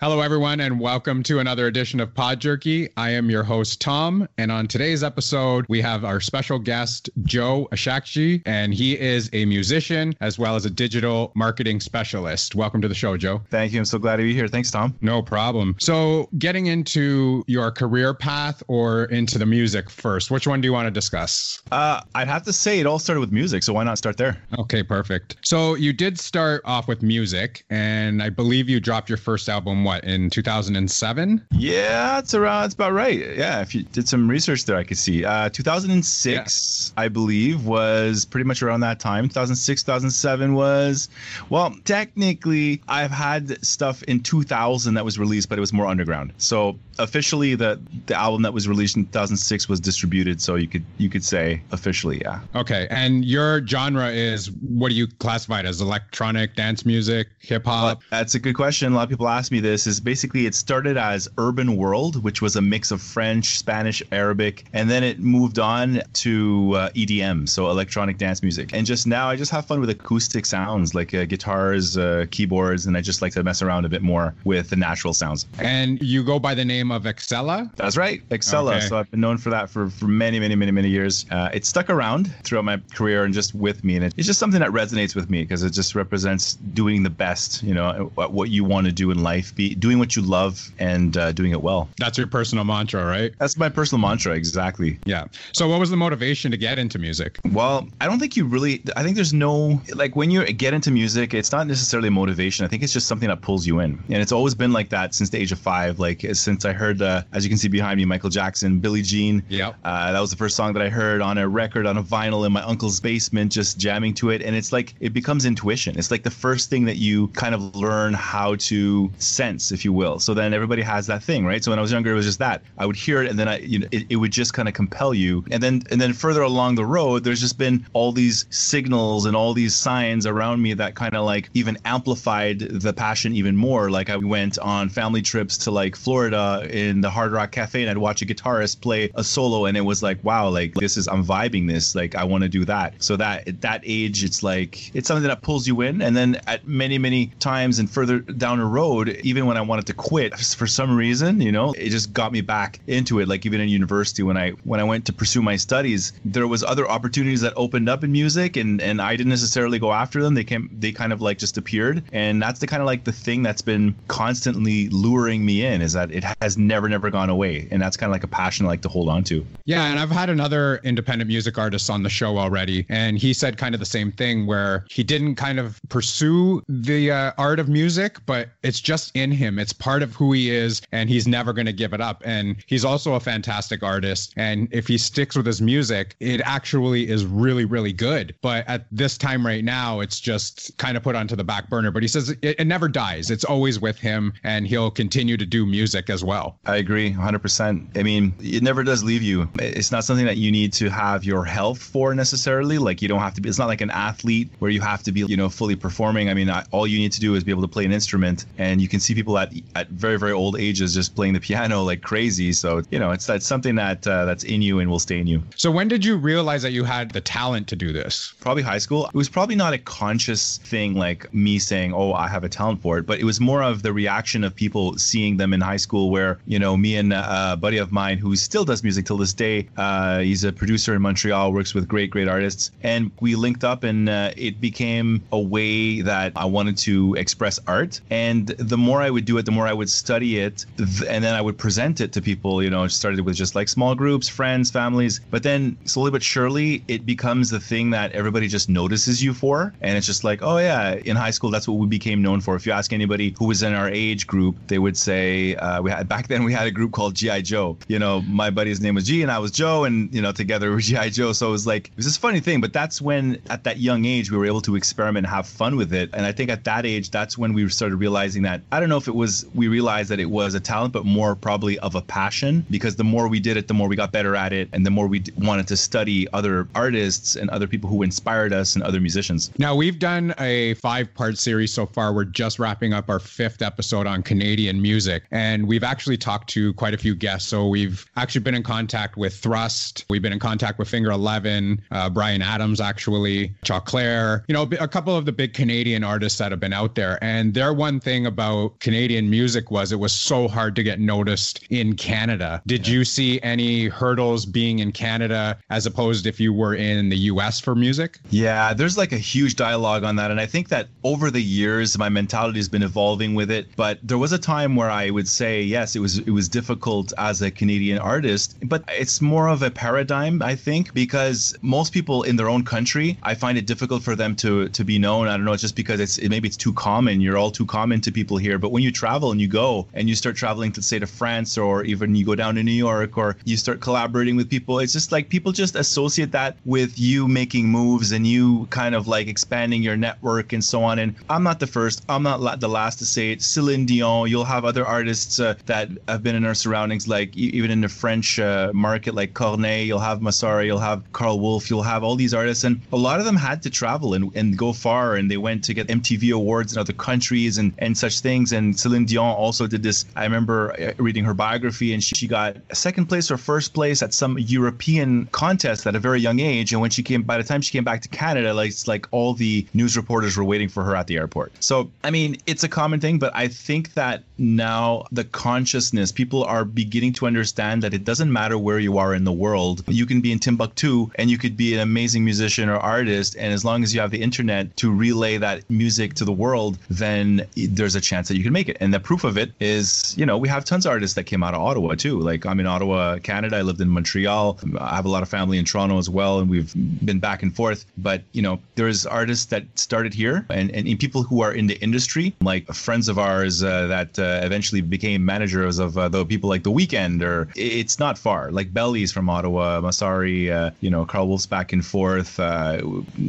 Hello, everyone, and welcome to another edition of Pod Jerky. I am your host, Tom, and on today's episode, we have our special guest, Joe Ashakji, and he is a musician as well as a digital marketing specialist. Welcome to the show, Joe. Thank you. I'm so glad to be here. Thanks, Tom. No problem. So, getting into your career path or into the music first, which one do you want to discuss? Uh, I'd have to say it all started with music, so why not start there? Okay, perfect. So, you did start off with music, and I believe you dropped your first album what in 2007? Yeah, it's around. It's about right. Yeah, if you did some research there, I could see. Uh, 2006, yeah. I believe, was pretty much around that time. 2006, 2007 was, well, technically, I've had stuff in 2000 that was released, but it was more underground. So officially the the album that was released in 2006 was distributed so you could you could say officially yeah okay and your genre is what do you classify it as electronic dance music hip hop that's a good question a lot of people ask me this is basically it started as urban world which was a mix of french spanish arabic and then it moved on to uh, edm so electronic dance music and just now i just have fun with acoustic sounds like uh, guitars uh, keyboards and i just like to mess around a bit more with the natural sounds and you go by the name of Excella? That's right, Excella. Okay. So I've been known for that for, for many, many, many, many years. Uh, it stuck around throughout my career and just with me. And it, it's just something that resonates with me because it just represents doing the best, you know, what you want to do in life, be doing what you love and uh, doing it well. That's your personal mantra, right? That's my personal mantra, exactly. Yeah. So what was the motivation to get into music? Well, I don't think you really, I think there's no, like when you get into music, it's not necessarily motivation. I think it's just something that pulls you in. And it's always been like that since the age of five. Like since I heard, uh, as you can see behind me, Michael Jackson, Billie Jean. Yeah. Uh, that was the first song that I heard on a record on a vinyl in my uncle's basement, just jamming to it. And it's like it becomes intuition. It's like the first thing that you kind of learn how to sense, if you will. So then everybody has that thing, right? So when I was younger, it was just that I would hear it, and then I, you know, it, it would just kind of compel you. And then and then further along the road, there's just been all these signals and all these signs around me that kind of like even amplified the passion even more. Like I went on family trips to like Florida in the Hard Rock Cafe and I'd watch a guitarist play a solo and it was like, wow, like this is I'm vibing this, like I want to do that. So that at that age, it's like it's something that pulls you in. And then at many many times and further down the road, even when I wanted to quit for some reason, you know, it just got me back into it. Like even in university when I when I went to pursue my studies, there was other opportunities that opened up in music and and I didn't necessarily go after them. They came they kind of like just appeared. And that's the kind of like the thing that's been constantly luring me in is that it has never never never gone away. And that's kind of like a passion I like to hold on to. Yeah. And I've had another independent music artist on the show already. And he said kind of the same thing where he didn't kind of pursue the uh, art of music, but it's just in him. It's part of who he is. And he's never going to give it up. And he's also a fantastic artist. And if he sticks with his music, it actually is really, really good. But at this time right now, it's just kind of put onto the back burner. But he says it, it never dies. It's always with him and he'll continue to do music as well. I agree agree 100%. I mean, it never does leave you. It's not something that you need to have your health for necessarily. Like, you don't have to be, it's not like an athlete where you have to be, you know, fully performing. I mean, all you need to do is be able to play an instrument. And you can see people at, at very, very old ages just playing the piano like crazy. So, you know, it's that's something that uh, that's in you and will stay in you. So, when did you realize that you had the talent to do this? Probably high school. It was probably not a conscious thing like me saying, oh, I have a talent for it, but it was more of the reaction of people seeing them in high school where, you know, me and a buddy of mine who still does music till this day. Uh, he's a producer in Montreal, works with great, great artists. And we linked up, and uh, it became a way that I wanted to express art. And the more I would do it, the more I would study it. And then I would present it to people. You know, started with just like small groups, friends, families. But then slowly but surely, it becomes the thing that everybody just notices you for. And it's just like, oh, yeah, in high school, that's what we became known for. If you ask anybody who was in our age group, they would say, uh, we had back then we had a group called GI Joe. You know, my buddy's name was G and I was Joe, and you know, together we're GI Joe. So it was like it was this funny thing. But that's when, at that young age, we were able to experiment and have fun with it. And I think at that age, that's when we started realizing that I don't know if it was we realized that it was a talent, but more probably of a passion. Because the more we did it, the more we got better at it, and the more we wanted to study other artists and other people who inspired us and other musicians. Now we've done a five-part series so far. We're just wrapping up our fifth episode on Canadian music, and we've actually talked to quite a few guests. So we've actually been in contact with Thrust. We've been in contact with Finger Eleven, uh, Bryan Adams, actually, Choclair. You know, a couple of the big Canadian artists that have been out there. And their one thing about Canadian music was, it was so hard to get noticed in Canada. Did yeah. you see any hurdles being in Canada as opposed if you were in the US for music? Yeah, there's like a huge dialogue on that. And I think that over the years, my mentality has been evolving with it. But there was a time where I would say, yes, it was it was difficult as a Canadian artist, but it's more of a paradigm, I think, because most people in their own country, I find it difficult for them to to be known. I don't know, it's just because it's maybe it's too common. You're all too common to people here. But when you travel and you go and you start traveling to say to France or even you go down to New York or you start collaborating with people, it's just like people just associate that with you making moves and you kind of like expanding your network and so on. And I'm not the first, I'm not the last to say it. Celine Dion, you'll have other artists uh, that have been in our surroundings, like even in the French uh, market, like Corneille, you'll have Massari, you'll have Karl Wolf, you'll have all these artists. And a lot of them had to travel and, and go far and they went to get MTV awards in other countries and, and such things. And Celine Dion also did this. I remember uh, reading her biography and she, she got second place or first place at some European contest at a very young age. And when she came, by the time she came back to Canada, like it's like all the news reporters were waiting for her at the airport. So I mean, it's a common thing, but I think that now the consciousness, people are beginning to understand that it doesn't matter where you are in the world. You can be in Timbuktu and you could be an amazing musician or artist, and as long as you have the internet to relay that music to the world, then there's a chance that you can make it. And the proof of it is, you know, we have tons of artists that came out of Ottawa too. Like I'm in Ottawa, Canada. I lived in Montreal. I have a lot of family in Toronto as well, and we've been back and forth. But you know, there's artists that started here, and and, people who are in the industry, like friends of ours uh, that uh, eventually became managers of uh, the people like The Weeknd, or it's not far. Like Belly's from Ottawa, Massari, uh, you know, Karl Wolf's back and forth. Uh,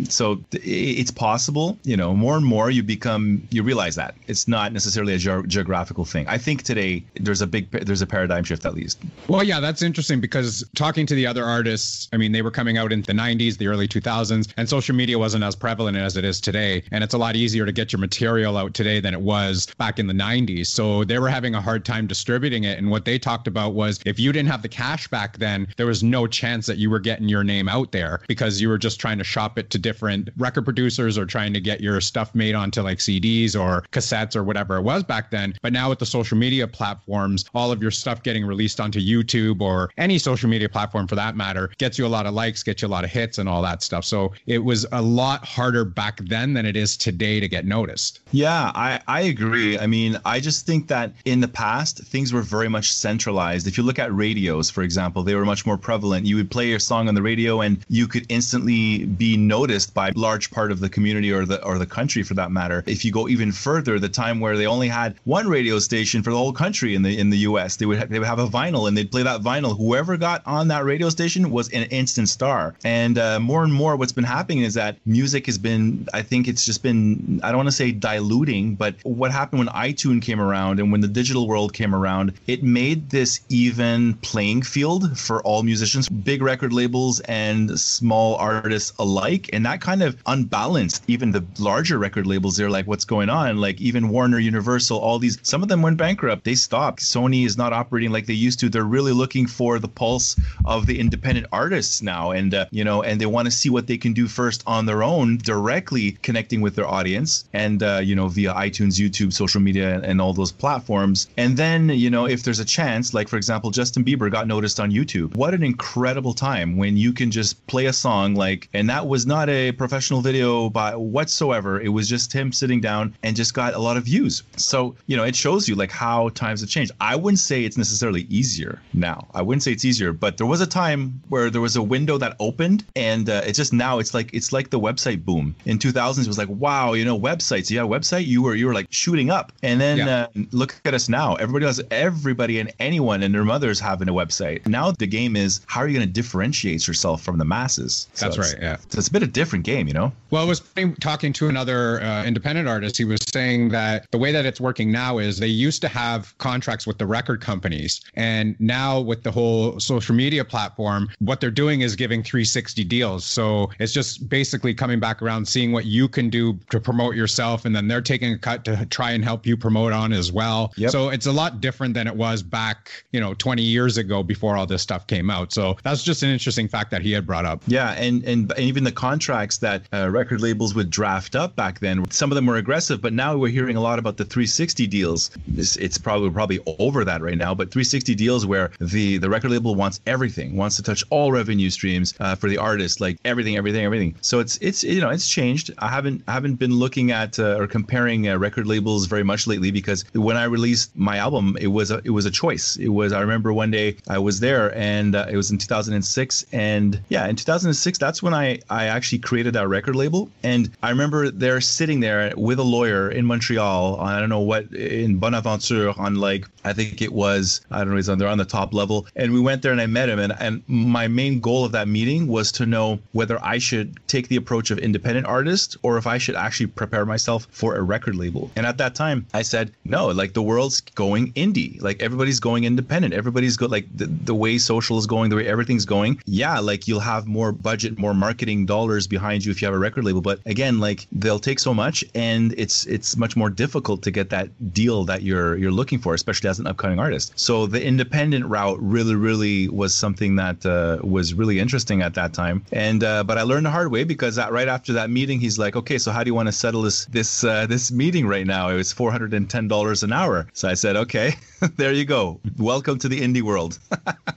so it's possible. You know, more and more you become you realize that it's not necessarily a ge- geographical thing. I think today there's a big there's a paradigm shift at least. Well, yeah, that's interesting because talking to the other artists, I mean, they were coming out in the 90s, the early 2000s, and social media wasn't as prevalent as it is today. And it's a lot easier to get your material out today than it was back in the 90s. So they were having a hard time distributing it. And what they talked about was if you didn't have the cash back then, there was no chance that you were getting your name out there because you were just trying to shop it to different record producers or trying to get your stuff made onto like CDs or cassettes or whatever it was back then. But now with the social media platforms, all of your stuff getting released onto YouTube or any social media platform for that matter gets you a lot of likes, gets you a lot of hits and all that stuff. So it was a lot harder back then than it is today to get noticed. Yeah, I, I agree. I mean, I just think that in the past, things were very much centralized. If you look at radios, for example, they were much more prevalent. You would play your song on the radio and you could instantly be noticed by large part of the community or the or the country for that matter. If you go even further, the time where they only had one radio station for the whole country in the in the US, they would ha- they would have a vinyl and they'd play that vinyl. Whoever got on that radio station was an instant star. And uh, more and more what's been happening is that music has been I think it's just been I don't want to say diluting, but what happened when iTunes came around and when the digital world came around, it made this even playing field for all musicians, big record labels and small artists alike. And that kind of unbalanced even the larger record labels. They're like, what's going on? Like even Warner, Universal, all these, some of them went bankrupt. They stopped. Sony is not operating like they used to. They're really looking for the pulse of the independent artists now. And, uh, you know, and they want to see what they can do first on their own, directly connecting with their audience and, uh, you know, via iTunes, YouTube, social media, and, and all those platforms. And then, you know, if there's a chance, like for example, Justin Bieber got noticed on YouTube. What an incredible time when you can just play a song like, and that was not a professional video by whatsoever. It was just him sitting down and just got a lot of views. So, you know, it shows you like how times have changed. I wouldn't say it's necessarily easier now. I wouldn't say it's easier, but there was a time where there was a window that opened and uh, it's just now it's like it's like the website boom. In 2000s it was like, wow, you know, websites. Yeah, website, you were you were like shooting up. And then yeah. uh, look at us now. Everybody has everybody and anyone and their mothers having a website. Now the game is how are you going to differentiate yourself from the masses? So That's right. Yeah. So it's a bit of different game, you know. Well, I was talking to another uh, independent artist. He was saying that the way that it's working now is they used to have contracts with the record companies, and now with the whole social media platform, what they're doing is giving 360 deals. So it's just basically coming back around, seeing what you can do to promote yourself, and then they're taking a cut to try and help you promote on as well. Yep. So it's a lot different than it was back, you know, 20 years ago before all this stuff came out. So that's just an interesting fact that he had brought up. Yeah, and and, and even the contracts that uh, record labels would draft up back then, some of them were aggressive, but now we're hearing a lot about the 360 360 deals. It's, it's probably probably over that right now, but 360 deals where the the record label wants everything, wants to touch all revenue streams uh, for the artist, like everything, everything, everything. So it's it's you know it's changed. I haven't I haven't been looking at uh, or comparing uh, record labels very much lately because when I released my album, it was a it was a choice. It was I remember one day I was there and uh, it was in 2006 and yeah in 2006 that's when I I actually created that record label and I remember they're sitting there with a lawyer in Montreal I don't know what in Bonaventure on like I think it was I don't know he's on there on the top level. And we went there and I met him. And and my main goal of that meeting was to know whether I should take the approach of independent artist or if I should actually prepare myself for a record label. And at that time I said no like the world's going indie. Like everybody's going independent. Everybody's go like the, the way social is going the way everything's going yeah like you'll have more budget more marketing dollars behind you if you have a record label. But again like they'll take so much and it's it's much more difficult to get that deal that you're you're looking for especially as an upcoming artist. So the independent route really really was something that uh, was really interesting at that time. And uh, but I learned the hard way because that, right after that meeting he's like okay so how do you want to settle this this uh, this meeting right now? It was $410 an hour. So I said okay there you go. Welcome to the indie world.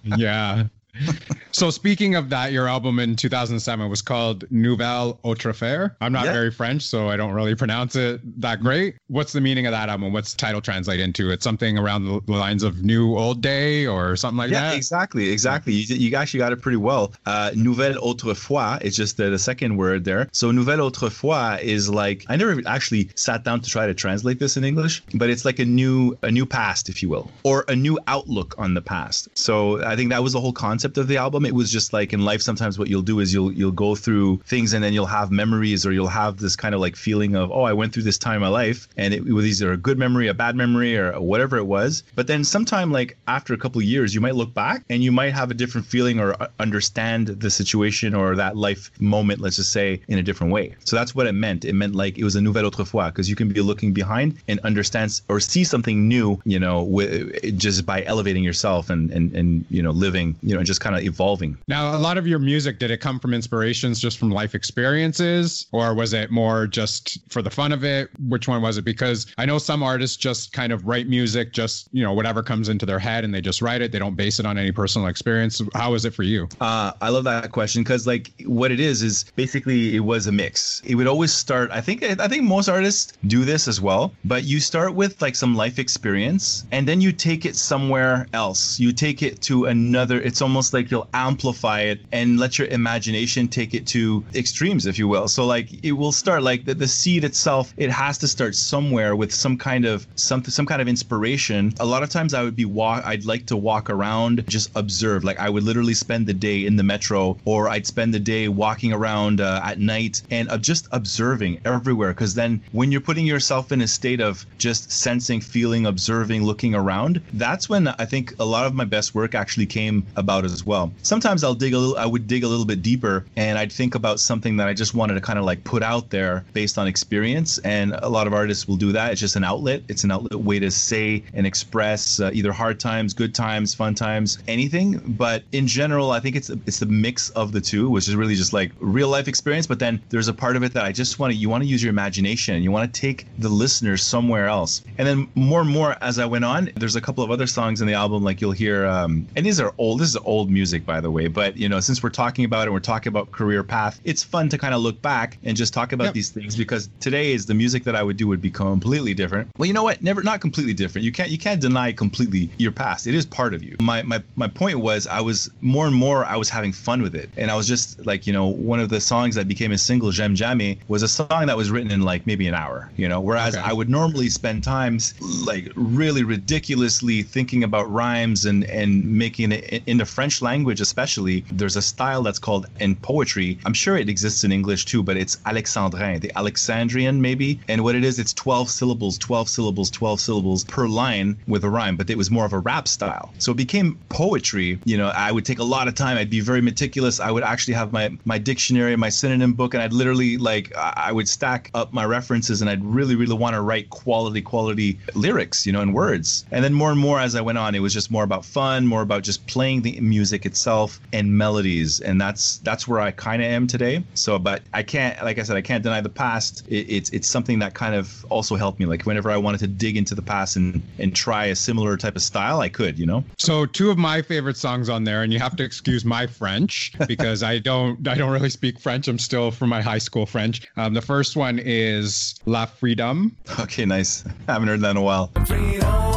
Yeah so speaking of that, your album in 2007 was called Nouvelle Autre Affaire. I'm not yeah. very French, so I don't really pronounce it that great. What's the meaning of that album? What's the title translate into? It's something around the lines of New Old Day or something like yeah, that? Yeah, exactly, exactly. You, you actually got it pretty well. Uh, Nouvelle Autrefois is just the, the second word there. So Nouvelle Autrefois is like, I never actually sat down to try to translate this in English, but it's like a new, a new past, if you will, or a new outlook on the past. So I think that was the whole concept concept of the album. It was just like in life, sometimes what you'll do is you'll you'll go through things and then you'll have memories or you'll have this kind of like feeling of oh I went through this time in my life and it was either a good memory, a bad memory, or whatever it was. But then sometime like after a couple years, you might look back and you might have a different feeling or uh, understand the situation or that life moment, let's just say, in a different way. So that's what it meant. It meant like it was a nouvelle autrefois because you can be looking behind and understand or see something new, you know, just by elevating yourself and and and you know living, you know, just just kind of evolving. Now, a lot of your music, did it come from inspirations just from life experiences, or was it more just for the fun of it? Which one was it? Because I know some artists just kind of write music, just, you know, whatever comes into their head and they just write it. They don't base it on any personal experience. How is it for you? Uh, I love that question because, like, what it is is basically it was a mix. It would always start. I think I think most artists do this as well, but you start with like some life experience and then you take it somewhere else. You take it to another. It's almost almost like you'll amplify it and let your imagination take it to extremes, if you will. So like it will start like the, the seed itself, it has to start somewhere with some kind of something, some kind of inspiration. A lot of times I would be walk, I'd like to walk around, just observe. Like I would literally spend the day in the metro, or I'd spend the day walking around uh, at night and uh, just observing everywhere. Because then when you're putting yourself in a state of just sensing, feeling, observing, looking around, that's when I think a lot of my best work actually came about as as well. Sometimes I'll dig a little, I would dig a little bit deeper and I'd think about something that I just wanted to kind of like put out there based on experience. And a lot of artists will do that. It's just an outlet. It's an outlet way to say and express uh, either hard times, good times, fun times, anything. But in general, I think it's it's the mix of the two, which is really just like real life experience. But then there's a part of it that I just want to you want to use your imagination. You want to take the listeners somewhere else. And then more and more as I went on, there's a couple of other songs in the album like you'll hear. Um, and these are old. This is old old music, by the way. But you know, since we're talking about it, we're talking about career path. It's fun to kind of look back and just talk about yep. these things because today is the music that I would do would be completely different. Well, you know what? Never, not completely different. You can't, you can't deny completely your past. It is part of you. My, my, my point was, I was more and more, I was having fun with it, and I was just like, you know, one of the songs that became a single, "J'aime Jamais," was a song that was written in like maybe an hour. You know, whereas okay. I would normally spend times like really ridiculously thinking about rhymes and and making it into French French language, especially, there's a style that's called in poetry. I'm sure it exists in English too, but it's Alexandrin, the Alexandrian maybe. And what it is, it's 12 syllables, 12 syllables, 12 syllables per line with a rhyme, but it was more of a rap style. So it became poetry. You know, I would take a lot of time. I'd be very meticulous. I would actually have my my dictionary, my synonym book, and I'd literally like I would stack up my references, and I'd really, really want to write quality, quality lyrics, you know, and words. And then more and more as I went on, it was just more about fun, more about just playing the music music itself itself and melodies, and that's that's where I kind of am today. So, but I can't, like I said, I can't deny the past. It, it's it's something that kind of also helped me. Like whenever I wanted to dig into the past and and try a similar type of style, I could, you know. So two of my favorite songs on there, and you have to excuse my French because I don't I don't really speak French. I'm still from my high school French. Um, the first one is La Freedom. Okay, nice. I haven't heard that in a while. Freedom,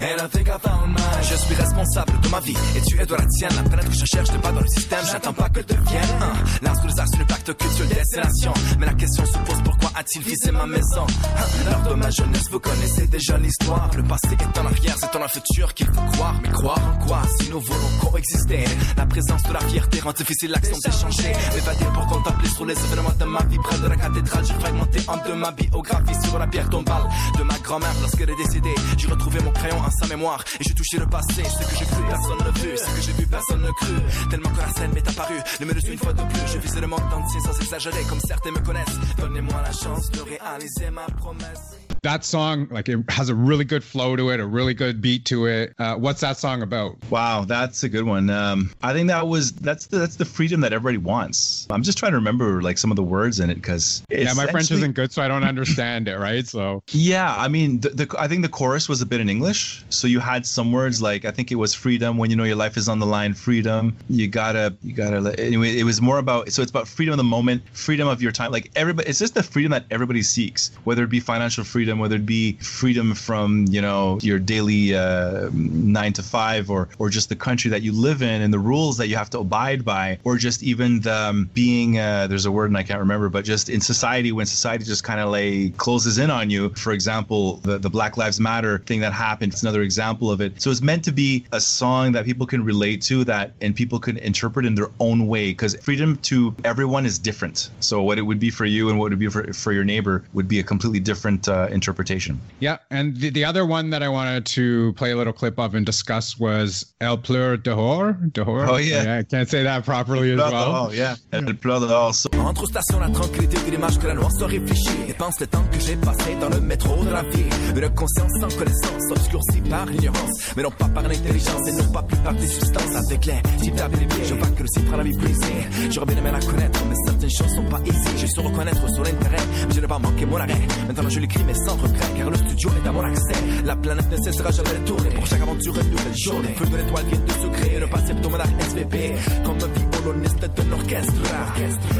And I think I found mine. Je suis responsable de ma vie et tu es de la tienne. La planète que je cherche n'est pas dans le système. J'attends pas que devienne un. Lance tous les axes, une pacte culture destination. Mais la question se pose pourquoi a-t-il visé ma maison? Hein, L'heure de ma jeunesse, vous connaissez déjà l'histoire. Le passé est en arrière, c'est en un futur qu'il faut croire. Mais croire en quoi? Si nous voulons coexister? La présence de la fierté rend difficile l'action d'échanger. M'évader pour contempler sur les événements de ma vie. Près de la cathédrale, j'ai fragmenté en deux ma biographie sur la pierre tombale de ma grand-mère lorsqu'elle est décédée. J'ai retrouvé mon crayon sa mémoire et j'ai touché le passé. Ce que j'ai cru, personne ne vu. Ce que j'ai vu, personne ne cru. Tellement que la scène m'est apparue. Le suis une fois de plus. Je visais le monde entier sans exagérer comme certains me connaissent. Donnez-moi la chance de réaliser ma promesse. That song, like it has a really good flow to it, a really good beat to it. Uh, what's that song about? Wow, that's a good one. Um, I think that was that's the, that's the freedom that everybody wants. I'm just trying to remember like some of the words in it because Yeah, my French isn't good, so I don't understand it, right? So Yeah, I mean, the, the I think the chorus was a bit in English, so you had some words like I think it was freedom when you know your life is on the line. Freedom, you gotta you gotta. Anyway, it was more about so it's about freedom of the moment, freedom of your time. Like everybody, it's just the freedom that everybody seeks, whether it be financial freedom, whether it be freedom from you know your daily uh, nine to five, or or just the country that you live in and the rules that you have to abide by, or just even the um, being uh, there's a word and I can't remember, but just in society when society just kind of like closes in on you. For example, the the Black Lives Matter thing that happened. It's another example of it. So it's meant to be a song that people can relate to, that and people can interpret in their own way. Because freedom to everyone is different. So what it would be for you and what it would be for for your neighbor would be a completely different uh, interpretation. yeah, and the, the other one that I wanted to play a little clip of and discuss was El Pleur dehors. Dehors. Oh, yeah. I can't say that properly as well. Oh yeah, dehors. So Entre la tranquillité que la noire soit réfléchie. Et pense le temps que j'ai passé dans le métro de la vie. Une conscience sans connaissance, obscurcie par l'ignorance. Mais non pas par l'intelligence et non pas plus par des substances. Avec les types les pieds, je vois que le la vie brisée. J'aurais bien aimé la connaître, mais certaines choses sont pas. J'ai su reconnaître sur l'intérêt, mais je n'ai pas manqué mon arrêt. Maintenant je l'écris, mais sans regret, car le studio est à mon accès. La planète ne cessera jamais de tourner. Pour chaque aventure, une nouvelle journée. Feu de l'étoile vient de se créer, le passé hebdomadaire SVP. Comme un violoniste d'un orchestre.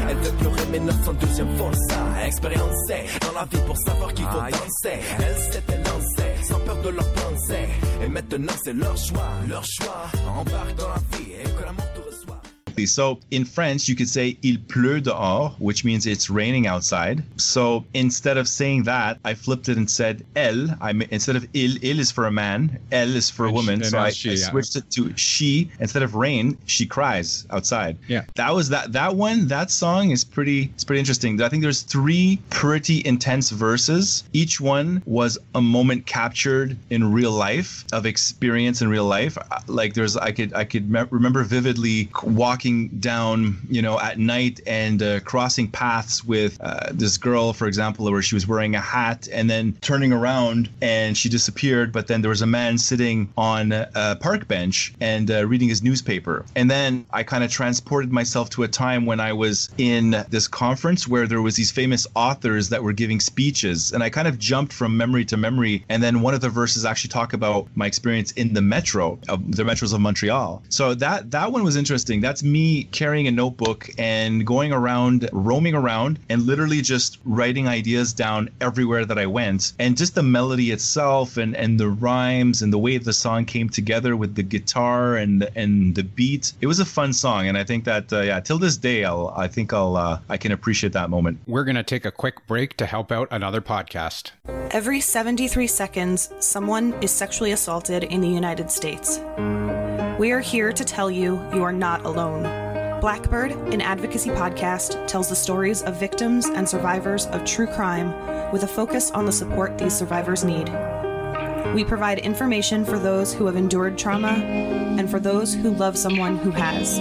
Elle veut pleurer, mais 902e força. Expériencer dans la vie pour savoir qu'il faut danser. Elle s'était lancée, sans peur de leur pensée. Et maintenant, c'est leur choix, leur choix. Embarque dans la vie reçoive. So in French, you could say il pleut dehors, which means it's raining outside. So instead of saying that, I flipped it and said elle. I instead of il, il is for a man, elle is for a woman. she- so I, she, I yeah. switched it to she. Instead of rain, she cries outside. Yeah. That was that. That one. That song is pretty. It's pretty interesting. I think there's three pretty intense verses. Each one was a moment captured in real life of experience in real life. Uh, Like there's, I could, I could me- remember vividly walking down, you know, at night and uh, crossing paths with uh, this girl, for example, where she was wearing a hat and then turning around and she disappeared. But then there was a man sitting on a park bench and uh, reading his newspaper. And then I kind of transported myself to a time when I was in this conference where there was these famous authors that were giving speeches, and I kind of jumped from memory to memory. And then one of the verses actually talk about my experience in the metro of the metros of Montreal. So that that one was interesting. That's me carrying a notebook and going around, roaming around, and literally just writing ideas down everywhere that I went. And just the melody itself, and and the rhymes, and the way the song came together with the guitar and and the beat. It was a fun song, and I think that uh, yeah, till this day, I'll I think I'll uh, I can appreciate that moment. We're going to take a quick break to help out another podcast. Every 73 seconds, someone is sexually assaulted in the United States. We are here to tell you you are not alone. Blackbird, an advocacy podcast, tells the stories of victims and survivors of true crime with a focus on the support these survivors need. We provide information for those who have endured trauma and for those who love someone who has.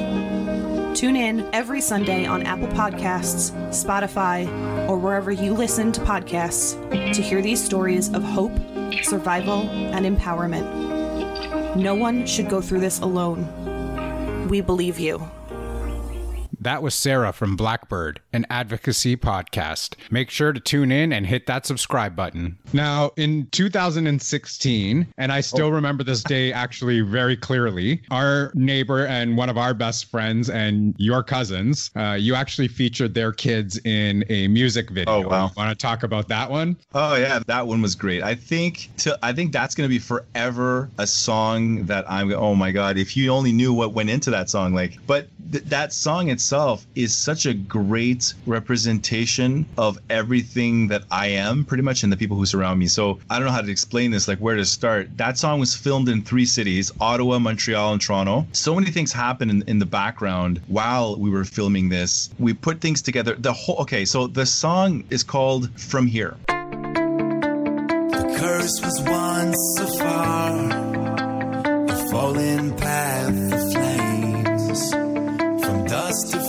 Tune in every Sunday on Apple Podcasts, Spotify, or wherever you listen to podcasts to hear these stories of hope, survival, and empowerment. No one should go through this alone. We believe you. That was Sarah from Blackbird, an advocacy podcast. Make sure to tune in and hit that subscribe button. Now, in 2016, and I still remember this day actually very clearly, our neighbor and one of our best friends and your cousins, uh, you actually featured their kids in a music video. Oh, wow. Want to talk about that one? Oh yeah, that one was great. I think to I think that's gonna be forever a song that I'm. Oh my god, if you only knew what went into that song, like. But th- that song itself is such a great representation of everything that I am, pretty much, and the people who surround me. So I don't know how to explain this, like where to start. That song was filmed in three cities: Ottawa, Montreal, and Toronto. So many things happened in, in the background while we were filming this. We put things together. The whole okay, so the song is called "From Here." The curse was once a fallen path. Dust to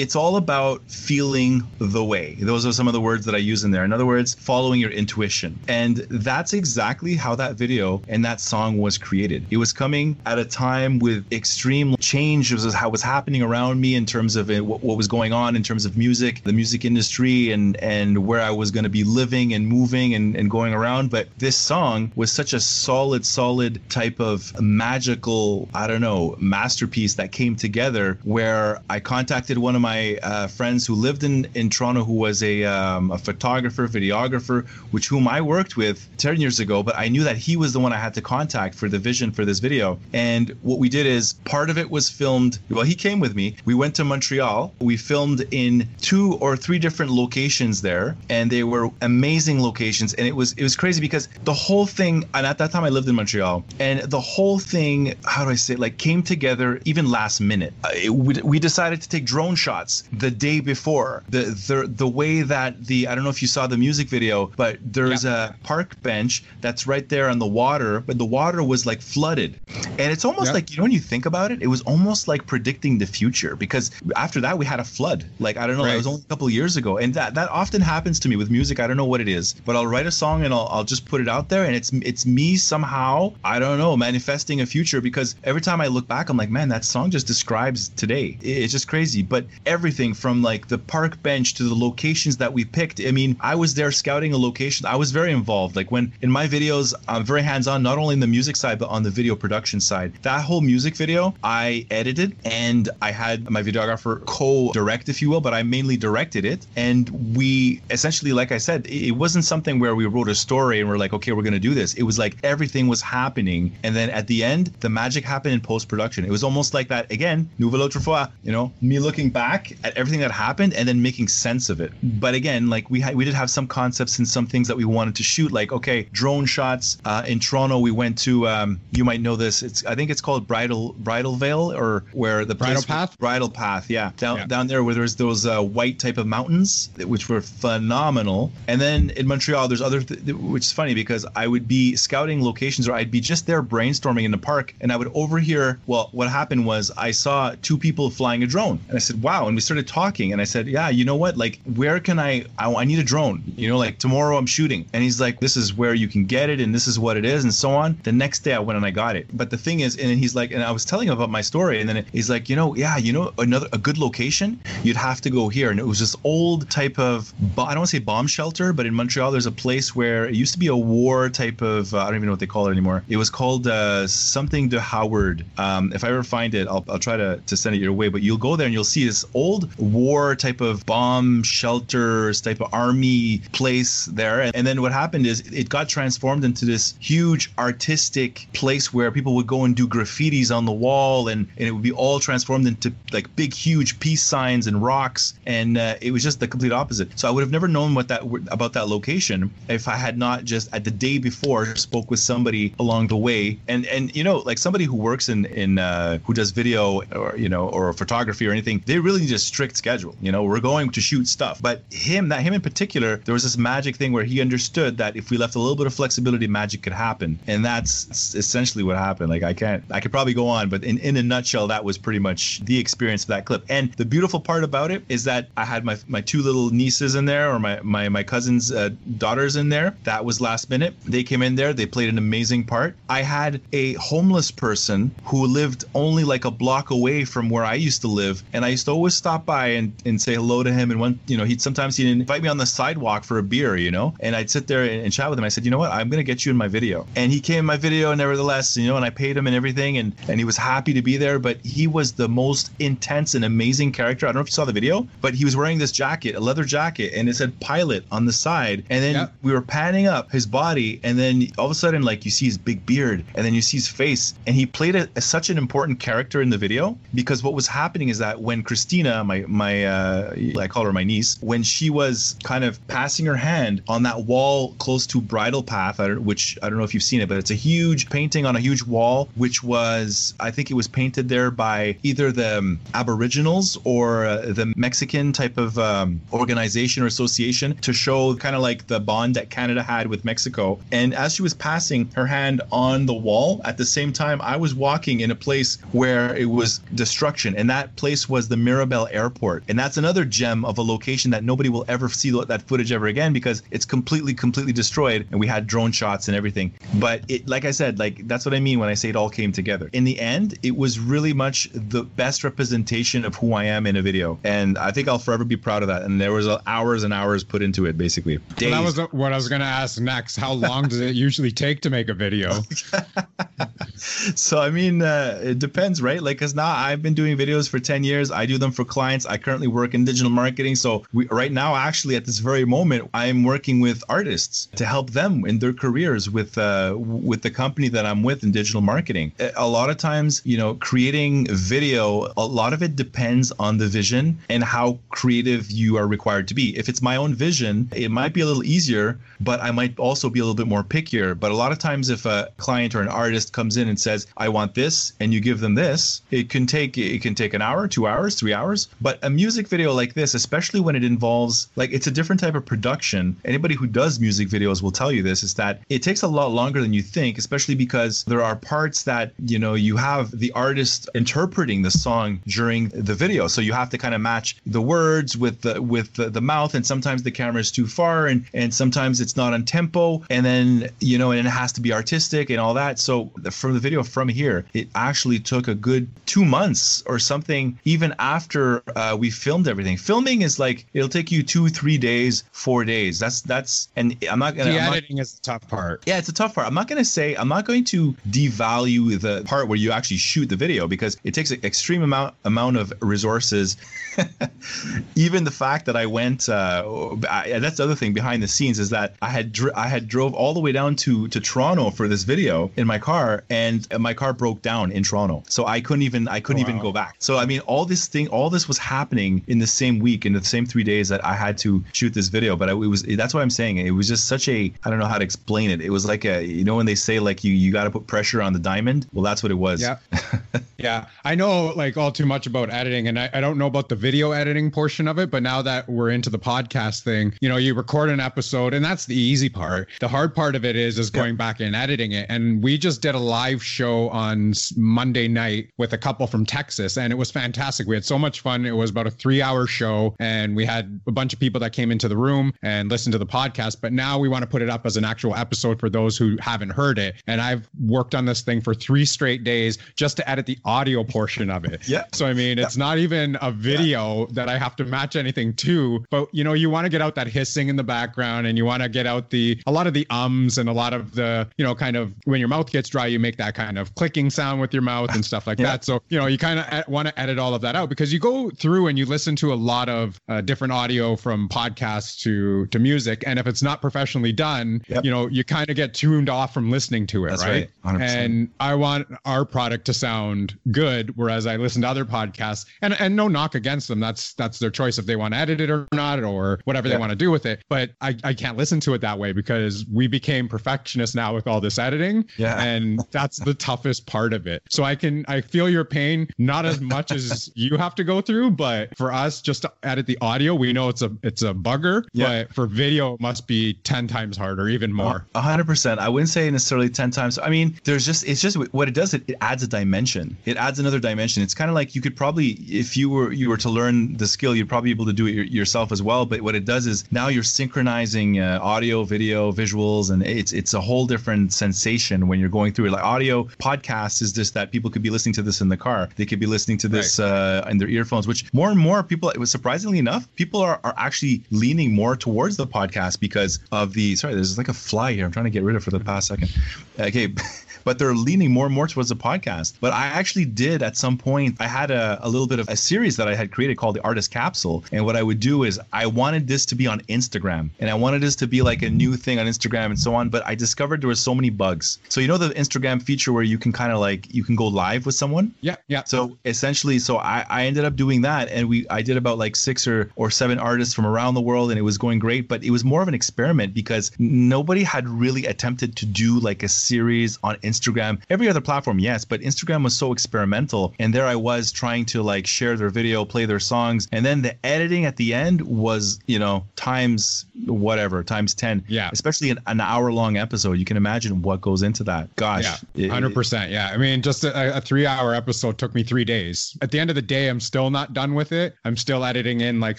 it's all about feeling the way. Those are some of the words that I use in there. In other words, following your intuition. And that's exactly how that video and that song was created. It was coming at a time with extreme change. Was how was happening around me in terms of it, what, what was going on in terms of music, the music industry, and and where I was going to be living and moving and, and going around. But this song was such a solid, solid type of magical, I don't know, masterpiece that came together where I contacted one of my uh, friends who lived in, in Toronto who was a, um, a photographer, videographer, which whom I worked with 10 years ago, but I knew that he was the one I had to contact for the vision for this video. And what we did is part of it was filmed, well, he came with me. We went to Montreal. We filmed in two or three different locations there, and they were amazing locations. And it was it was crazy because the whole thing, and at that time I lived in Montreal, and the whole thing, how do I say, it, like came together even last minute. Uh, it- we, we decided to take drone shots the day before. The the the way that the I don't know if you saw the music video, but there's a park bench that's right there on the water, but the water was like flooded, and it's almost Yeah. like you know when you think about it, it was almost like predicting the future because after that we had a flood. Like I don't know, it Right. was only a couple years ago, and that that often happens to me with music. I don't know what it is, but I'll write a song and I'll I'll just put it out there, and it's it's me somehow I don't know manifesting a future because every time I look back, I'm like, man, that song just describes today. It's just crazy, but everything from like the park bench to the locations that we picked. I mean, I was there scouting a location. I was very involved. Like when in my videos, I'm very hands-on, not only in the music side but on the video production side. That whole music video, I edited and I had my videographer co-direct, if you will, but I mainly directed it. And we essentially, like I said, it wasn't something where we wrote a story and we're like, okay, we're gonna do this. It was like everything was happening, and then at the end, the magic happened in post-production. It was almost like that again, nouvelle autrefois. You know, me looking back at everything that happened and then making sense of it. But again, like we had, we did have some concepts and some things that we wanted to shoot, like okay, drone shots. Uh, in Toronto, we went to um, you might know this. It's I think it's called Bridal Bridal Vale or where the Bridle Path? Bridle Path, yeah, down Yeah. down there where there's those uh, white type of mountains which were phenomenal. And then in Montreal, there's other, th- th- which is funny because I would be scouting locations or I'd be just there brainstorming in the park, and I would overhear. Well, what happened was I saw two people flying a drone, and I said, "Wow!" And we started talking, and I said, "Yeah, you know what? Like, where can I? I, I need a drone. You know, like tomorrow I'm shooting." And he's like, "This is where you can get it, and this is what it is, and so on." The next day I went and I got it. But the thing is, and he's like, and I was telling him about my story, and then he's like, you know, yeah, you know, another a good location, you'd have to go here, and it was this old type of, I don't want to say bomb shelter, but in Montreal there's a place where it used to be a war type of, uh, I don't even know what they call it anymore. It was called uh, something de Howard. Um, if I ever find it, I'll, I'll try to, to send it your way. But you'll go there and you'll see this old war type of bomb shelters type of army place there. And then what happened is it got transformed into this huge artistic place where people would go and do graffitis on the wall and, and it would be all transformed into like big, huge peace signs and rocks. And uh, it was just the complete opposite. So I would have never known what that about that location if I had not just at the day before spoke with somebody along the way. And and you know, like somebody who works in in uh, who does video or you know or photography or anything, they really need a strict schedule. You know, we're going to shoot stuff. But him, that him in particular, there was this magic thing where he understood that if we left a little bit of flexibility, magic could happen. And that's essentially what happened. Like I can't, I could probably go on, but in, in a nutshell, that was pretty much the experience of that clip. And the beautiful part about it is that I had my my two little nieces in there, or my my my cousin's uh, daughters in there. That was last minute. They came in there. They played an amazing part. I had a homeless person who lived only like a block away from where I used to live, and I used to always stop by and, and say hello to him. And one, you know, he'd sometimes he'd invite me on the sidewalk for a beer, you know, and I'd sit there and, and chat with him. I said, you know what, I'm gonna get you in my video, and he came in my video, nevertheless, you know, and I paid him and everything, and and he was happy to be there. But he was the most intense and amazing character. I don't know if you saw the video, but he was wearing this jacket, a leather jacket, and it said pilot on the side, and then yep. we were panning up his body, and then all of a sudden, like you see his big beard, and then you see his face, and he played a, a, such an important character in the video because what was happening is that when Christina, my my uh, I call her my niece, when she was kind of passing her hand on that wall close to Bridle Path, which I don't know if you've seen it, but it's a huge painting on a huge wall, which was I think it was painted there by either the um, Aboriginals or uh, the Mexican type of um, organization or association to show kind of like the bond that Canada had with Mexico. And as she was passing her hand on the wall, at the same time I was walking in a place where it was destruction, and that place was the Mirabel Airport, and that's another gem of a location that nobody will ever see that footage ever again because it's completely, completely destroyed, and we had drone shots and everything. But it, like I said, like that's what I mean when I say it all came together. In the end, it was really much the best representation of who I am in a video, and I think I'll forever be proud of that. And there was uh, hours and hours put into it, basically. Well, that was uh, what I was going to ask next. How long does it usually take to make a video? so I mean, uh, it depends, right? Like, cause now I've been doing videos for ten years. I do them for clients. I currently work in digital marketing. So we, right now, actually, at this very moment, I'm working with artists to help them in their careers with uh, with the company that I'm with in digital marketing. A lot of times, you know, creating video, a lot of it depends on the vision and how creative you are required to be. If it's my own vision, it might be a little easier, but I might also be a little bit more pickier. But a lot of times, if a client or an artist comes in and says, "I want this," and you give them this, it can take it can take an hour, two hours, three hours. But a music video like this, especially when it involves like it's a different type of production. Anybody who does music videos will tell you this is that it takes a lot longer than you think, especially because there are parts that you know you have the artist interpreting the song during the video, so you have to kind of match the words with the with the, the mouth, and sometimes the camera is too far, and and sometimes it's not on tempo, and then you know, and it has to be artistic and all that. So from the video from here, it actually took a good two months or something, even after uh, we filmed everything. Filming is like it'll take you two, three days, four days. That's that's, and I'm not gonna. The I'm editing not, is the tough part. Yeah, it's a tough part. I'm not gonna say I'm not going to devalue the part where you actually shoot the video because it takes an extreme amount amount of resources. even the fact that I went, uh, I, that's the other thing behind the scenes is that I had dr- I had drove all the way down to to Toronto for this video in my car, and my car broke down in Toronto, so I couldn't even I couldn't oh, wow. even go back. So I mean, all this thing, all this was happening in the same week, in the same three days that I had to shoot this video. But I, it was that's what I'm saying. It was just such a I don't know how to explain it. It was like a you know when they say like you you got to put pressure on the diamond. Well, that's what it was. Yeah, yeah. I know like all too much about editing, and I, I don't know about the video editing portion of it. But now that we're into the podcast thing, you know, you record an episode, and that's the easy part. The hard part of it is is going back and editing it. And we just did a live show on Monday night with a couple from Texas, and it was fantastic. We had so much fun. It was about a three hour show, and we had a bunch of people that came into the room and listened to the podcast. But now we want to put it up as an actual episode for those who haven't heard it. And I've worked on this thing for three straight days just to edit the audio portion of it. Yeah. So I mean, it's not even a video yeah. that I have to match anything to, but you know, you want to get out that hissing in the background and you want to get out the a lot of the ums and a lot of the, you know, kind of when your mouth gets dry, you make that that kind of clicking sound with your mouth and stuff like yeah. that. So, you know, you kind of want to edit all of that out because you go through and you listen to a lot of uh, different audio from podcasts to to music and if it's not professionally done, yep. you know, you kind of get tuned off from listening to it, That's right? right. And I want our product to sound good whereas I listen to other podcasts and and no knock against them. That's that's their choice if they want to edit it or not or whatever yep. they want to do with it. But I I can't listen to it that way because we became perfectionists now with all this editing. Yeah. And that's the toughest part of it. So I can I feel your pain not as much as you have to go through, but for us just to edit the audio, we know it's a it's a bugger. Yeah. But for video it must be 10 times harder, even more. A hundred percent. I wouldn't say necessarily 10 times. I mean, there's just it's just what it does, it, it adds a dimension. It adds another dimension. It's kind of like you could probably if you were you were to learn the skill, you'd probably be able to do it yourself as well. But what it does is now you're synchronizing uh, audio, video, visuals, and it's it's a whole different sensation when you're going through it. Like audio podcasts is just that people could be listening to this in the car. They could be listening to this right. uh, in their earphones, which more and more people, it was surprisingly enough, people are, are actually leaning more towards the podcast because of the, sorry, there's like a fly here. I'm trying to get rid of for the past second. Okay. but they're leaning more and more towards the podcast. But I actually did at some point, I had a, a little bit of a series that I had created called the Artist Capsule. And what I would do is I wanted this to be on Instagram and I wanted this to be like a new thing on Instagram and so on. But I discovered there were so many bugs. So, you know, the Instagram feature where you can kind of like, you can go live with someone? Yeah. Yeah. So essentially, so I, I ended up doing that and we, I did about like six or, or seven artists from around the world and it was going great. But it was more of an experiment because nobody had really attempted to do like a series on Instagram Instagram, every other platform, yes, but Instagram was so experimental. And there I was trying to like share their video, play their songs. And then the editing at the end was, you know, times whatever, times 10. Yeah. Especially an, an hour long episode. You can imagine what goes into that. Gosh. Yeah. 100%. It, yeah. I mean, just a, a three hour episode took me three days. At the end of the day, I'm still not done with it. I'm still editing in like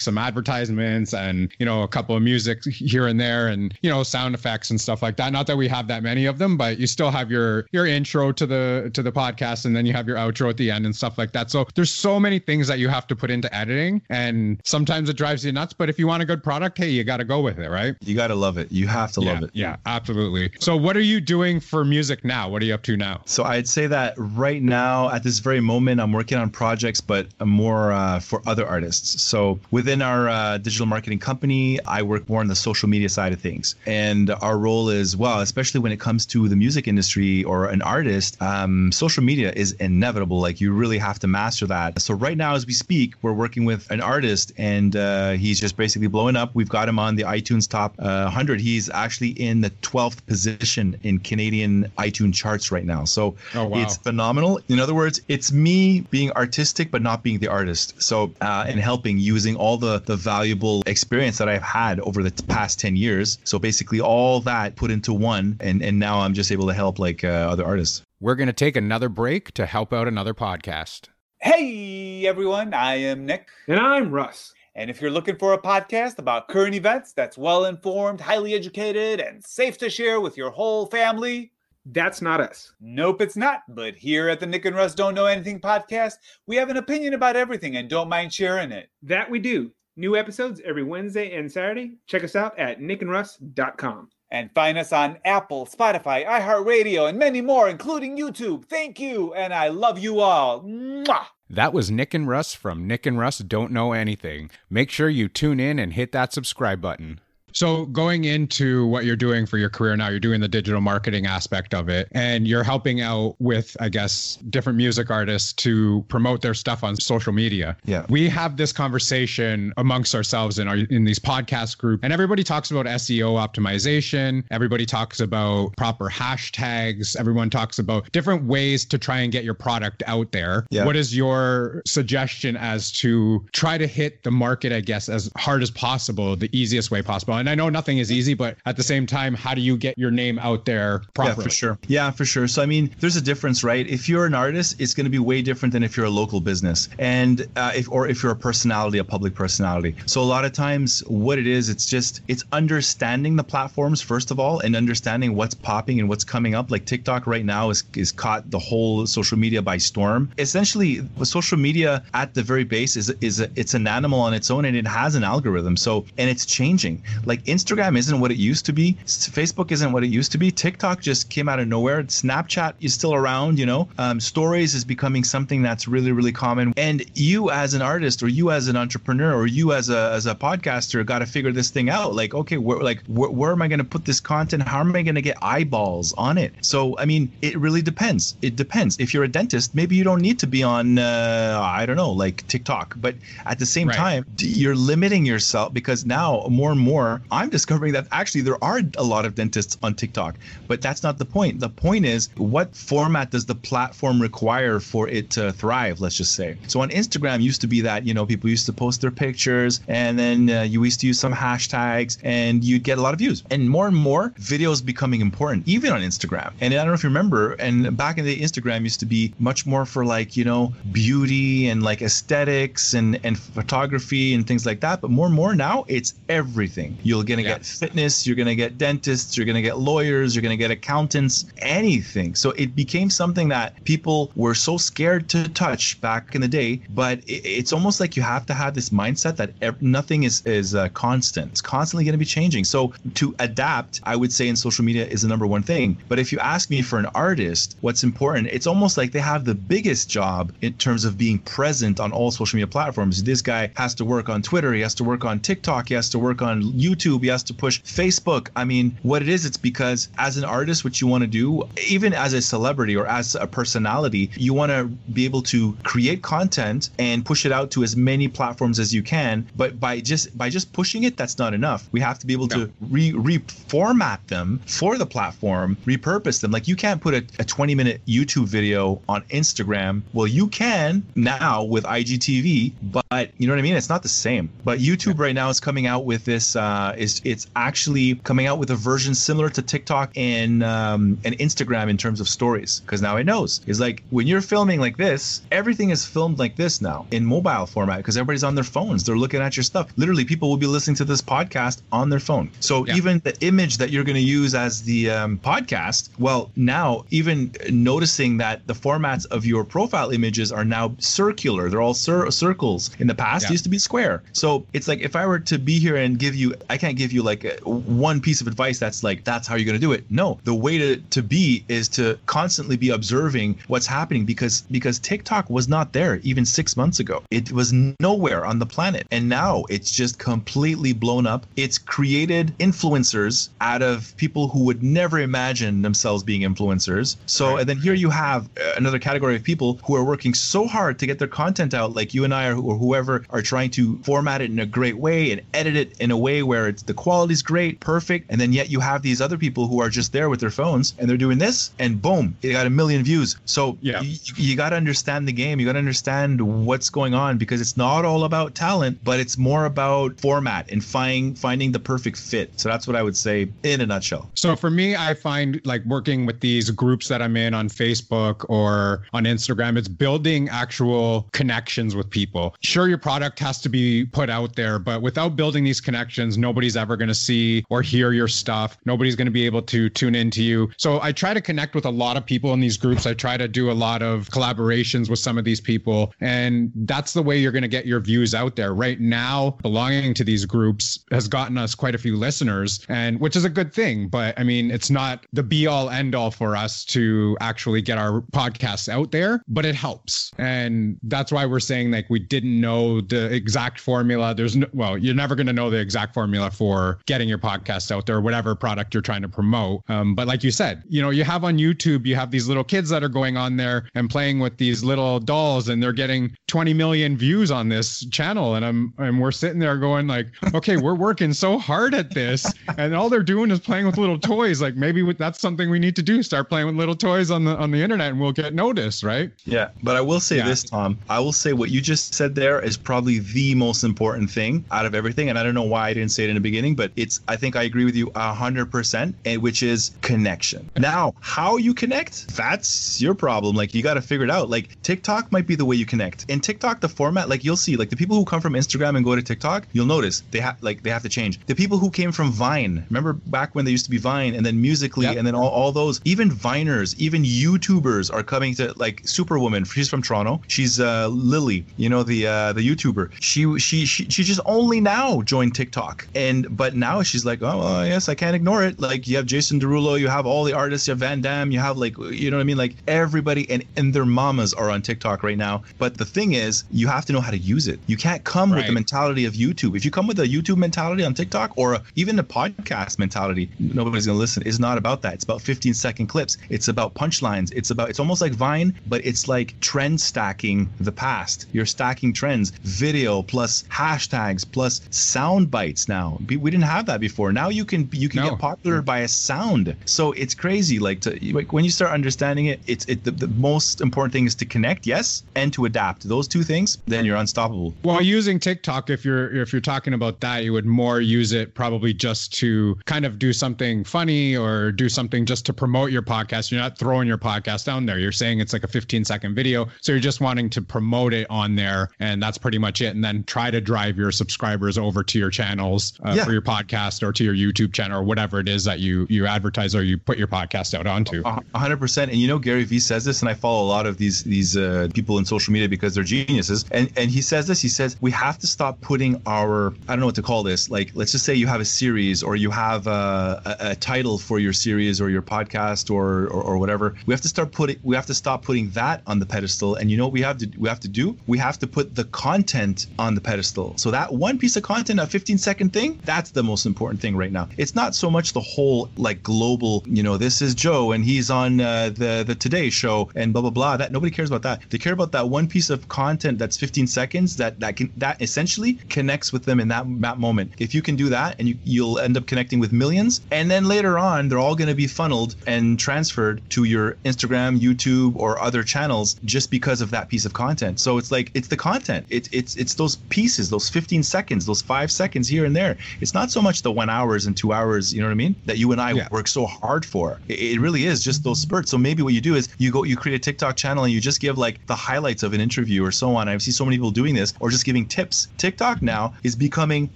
some advertisements and, you know, a couple of music here and there and, you know, sound effects and stuff like that. Not that we have that many of them, but you still have your your intro to the to the podcast and then you have your outro at the end and stuff like that. So there's so many things that you have to put into editing and sometimes it drives you nuts, but if you want a good product, hey, you got to go with it, right? You got to love it. You have to yeah, love it. Yeah, absolutely. So what are you doing for music now? What are you up to now? So I'd say that right now at this very moment I'm working on projects but more uh, for other artists. So within our uh, digital marketing company, I work more on the social media side of things. And our role is well, especially when it comes to the music industry or an artist, um, social media is inevitable. Like you really have to master that. So right now, as we speak, we're working with an artist, and uh, he's just basically blowing up. We've got him on the iTunes top uh, 100. He's actually in the 12th position in Canadian iTunes charts right now. So oh, wow. it's phenomenal. In other words, it's me being artistic but not being the artist. So uh, and helping using all the the valuable experience that I've had over the past 10 years. So basically all that put into one, and and now I'm just able to help like uh, other artists artists. We're going to take another break to help out another podcast. Hey, everyone. I am Nick. And I'm Russ. And if you're looking for a podcast about current events that's well informed, highly educated, and safe to share with your whole family, that's not us. Nope, it's not. But here at the Nick and Russ Don't Know Anything podcast, we have an opinion about everything and don't mind sharing it. That we do. New episodes every Wednesday and Saturday. Check us out at nickandruss.com and find us on Apple, Spotify, iHeartRadio, and many more, including YouTube. Thank you, and I love you all. Mwah! That was Nick and Russ from Nick and Russ Don't Know Anything. Make sure you tune in and hit that subscribe button. So going into what you're doing for your career now, you're doing the digital marketing aspect of it and you're helping out with, I guess, different music artists to promote their stuff on social media. Yeah. We have this conversation amongst ourselves in our in these podcast group and everybody talks about SEO optimization. Everybody talks about proper hashtags. Everyone talks about different ways to try and get your product out there. Yeah. What is your suggestion as to try to hit the market, I guess, as hard as possible, the easiest way possible? And I know nothing is easy, but at the same time, how do you get your name out there properly? Yeah, for sure. Yeah, for sure. So I mean, there's a difference, right? If you're an artist, it's going to be way different than if you're a local business, and uh, if or if you're a personality, a public personality. So a lot of times, what it is, it's just it's understanding the platforms first of all, and understanding what's popping and what's coming up. Like TikTok right now is is caught the whole social media by storm. Essentially, social media at the very base is is a, it's an animal on its own, and it has an algorithm. So and it's changing. Like Like Instagram isn't what it used to be. Facebook isn't what it used to be. TikTok just came out of nowhere. Snapchat is still around, you know. Um, stories is becoming something that's really, really common. And you as an artist or you as an entrepreneur or you as a as a podcaster got to figure this thing out. Like, okay, where like where, where am I going to put this content? How am I going to get eyeballs on it? So, I mean, it really depends. It depends. If you're a dentist, maybe you don't need to be on, uh, I don't know, like TikTok. But at the same Right. time, you're limiting yourself because now more and more, I'm discovering that actually there are a lot of dentists on TikTok. But that's not the point. The point is, what format does the platform require for it to thrive? Let's just say. So on Instagram, used to be that you know people used to post their pictures, and then uh, you used to use some hashtags, and you'd get a lot of views. And more and more, videos becoming important, even on Instagram. And I don't know if you remember, and back in the Instagram used to be much more for like you know beauty and like aesthetics and and photography and things like that. But more and more now, it's everything. You're gonna Yeah. get fitness, you're gonna get dentists, you're gonna get lawyers, you're gonna get accountants, anything. So it became something that people were so scared to touch back in the day. But it, it's almost like you have to have this mindset that ev- nothing is is uh, constant. It's constantly going to be changing. So to adapt, I would say in social media is the number one thing. But if you ask me for an artist, what's important? It's almost like they have the biggest job in terms of being present on all social media platforms. This guy has to work on Twitter, he has to work on TikTok, he has to work on YouTube, he has to push Facebook. I mean, what it is, it's because as an artist, what you want to do, even as a celebrity or as a personality, you want to be able to create content and push it out to as many platforms as you can. But by just by just pushing it, that's not enough. We have to be able No. to re reformat them for the platform, repurpose them. Like you can't put a, a 20 minute YouTube video on Instagram. Well, you can now with IGTV, but you know what I mean? It's not the same. But YouTube right now is coming out with this. Uh, is it's actually coming out with a version similar to TikTok and um, and Instagram in terms of stories. Because now it knows. It's like when you're filming like this, everything is filmed like this now in mobile format because everybody's on their phones. They're looking at your stuff. Literally, people will be listening to this podcast on their phone. So Yeah. even the image that you're going to use as the um, podcast, well, now even noticing that the formats of your profile images are now circular. They're all cir- circles. In the past, Yeah. it used to be square. So it's like if I were to be here and give you, I can't give you like a, one piece of advice that's like that's how you're going to do it. No, the way to to be is to constantly be observing what's happening because because TikTok was not there even six months ago. It was nowhere on the planet, and now it's just completely blown up. It's created influencers out of people who would never imagine themselves being influencers. So, and then here you have uh, another category of people who are working so hard to get their content out, like you and I, or, or whoever, are trying to format it in a great way and edit it in a way where it's the quality's great, perfect, and then yet you have these other people who are just there with their phones and they're doing this, and boom, it got a million views. So Yeah. you, you got to understand the game. You got to understand what's going on because it's not all about talent, but it's more about format and finding finding the perfect fit. So that's what I would say in a nutshell. So for me, I find like working with these groups that I'm in on Facebook or on Instagram, it's building actual connections with people. Sure, your product has to be put out there, but without building these connections, nobody's ever going to see or hear your stuff. Nobody's going to be able to tune into you. So I try to connect with a lot of people in these groups. I try to do a lot of collaborations with some of these people. And that's the way you're going to get your views out there. Right now, belonging to these groups has gotten us quite a few listeners, and which is a good thing. But I mean, it's not the be all end all for us to actually get our podcasts out there, but it helps. And that's why we're saying like we didn't know the exact formula. There's no, well, you're never going to know the exact formula for getting your podcast out there, whatever product you're trying to promote. Um, but like you said, you know, you have on YouTube, you have these little kids that are going on there and playing with these little dolls, and they're getting 20 million views on this channel. And I'm and we're sitting there going like, okay, we're working so hard at this, and all they're doing is playing with little toys. Like maybe that's something we need to do: start playing with little toys on the on the internet, and we'll get noticed, right? Yeah, but I will say Yeah. this, Tom. I will say what you just said there is probably the most important thing out of everything. And I don't know why I didn't say it in the beginning, but it's I think I agree with you a hundred percent, and which is connection. Now, how you connect, that's your problem. Like you got to figure it out. Like TikTok might be the way you connect. In TikTok, the format, like you'll see, like the people who come from Instagram and go to TikTok, you'll notice they have like they have to change. The people who came from Vine, remember back when they used to be Vine, and then Musically, Yep. and then all, all those, even Viners, even YouTubers are coming to like Superwoman. She's from Toronto. She's uh, Lilly, you know the uh, the YouTuber. She, she she she just only now joined TikTok, and but now she's like, oh well, yes, I can't ignore it. Like you have Jason Derulo, you have all the artists, you have Van Damme, you have like you know what I mean, like everybody and and their mamas are on TikTok right now. But the thing is, you have to know how to use it. You can't come with the mentality of YouTube. If you come with a YouTube mentality on TikTok or a, even a podcast mentality, nobody's gonna listen. It's not about that. It's about 15 second clips. It's about punchlines. It's about it's almost like Vine, but it's like trend stacking the past. You're stacking trends, video plus hashtags plus sound bites. Now we we didn't have that before. Now you can you can No. get popular by a sound. So it's crazy. Like to like when you start understanding it, it's it the, the most important thing is to connect, yes, and to adapt. Those two things, then you're unstoppable. Well, using TikTok, if you're if you're talking about that, you would more use it probably just to kind of do something funny or do something just to promote your podcast. You're not throwing your podcast down there. You're saying it's like a 15 second video, so you're just wanting to promote it on there, and that's pretty much it. And then try to drive your subscribers over to your channels uh, Yeah. for your podcast or to your YouTube channel or whatever it is that you you advertise or you put your podcast out onto. A a hundred percent. And you know, Gary Vee says this, and I follow a lot of these these uh, people in social media because they're geniuses. And and he says this. He says we have to stop putting our I don't know what to call this. Like let's just say you have a series or you have a, a, a title for your series or your podcast or, or or whatever. We have to start putting we have to stop putting that on the pedestal. And you know what we have to we have to do? We have to put the content on the pedestal. So that one piece of content, a 15 second thing, that's the most important thing right now. It's not so much the whole like global. You know, this is Joe and he's on uh, the the Today Show and blah blah blah. That nobody cares about that. They care about that one piece of content that's 15 seconds that that can that essentially connects with them in that that moment. If you can do that, and you you'll end up connecting with millions, and then later on they're all going to be funneled and transferred to your Instagram, YouTube, or other channels just because of that piece of content. So it's like it's the content. It's it's it's those pieces, those 15 seconds, those five seconds here and there. It's not so much the one hours and two hours, you know what I mean? That you and I Yeah. work so hard for. It, it really is just those spurts. So maybe what you do is you go, you create a TikTok channel and you just give like the highlights of an interview or so on. I see so many people doing this or just giving tips. TikTok now is becoming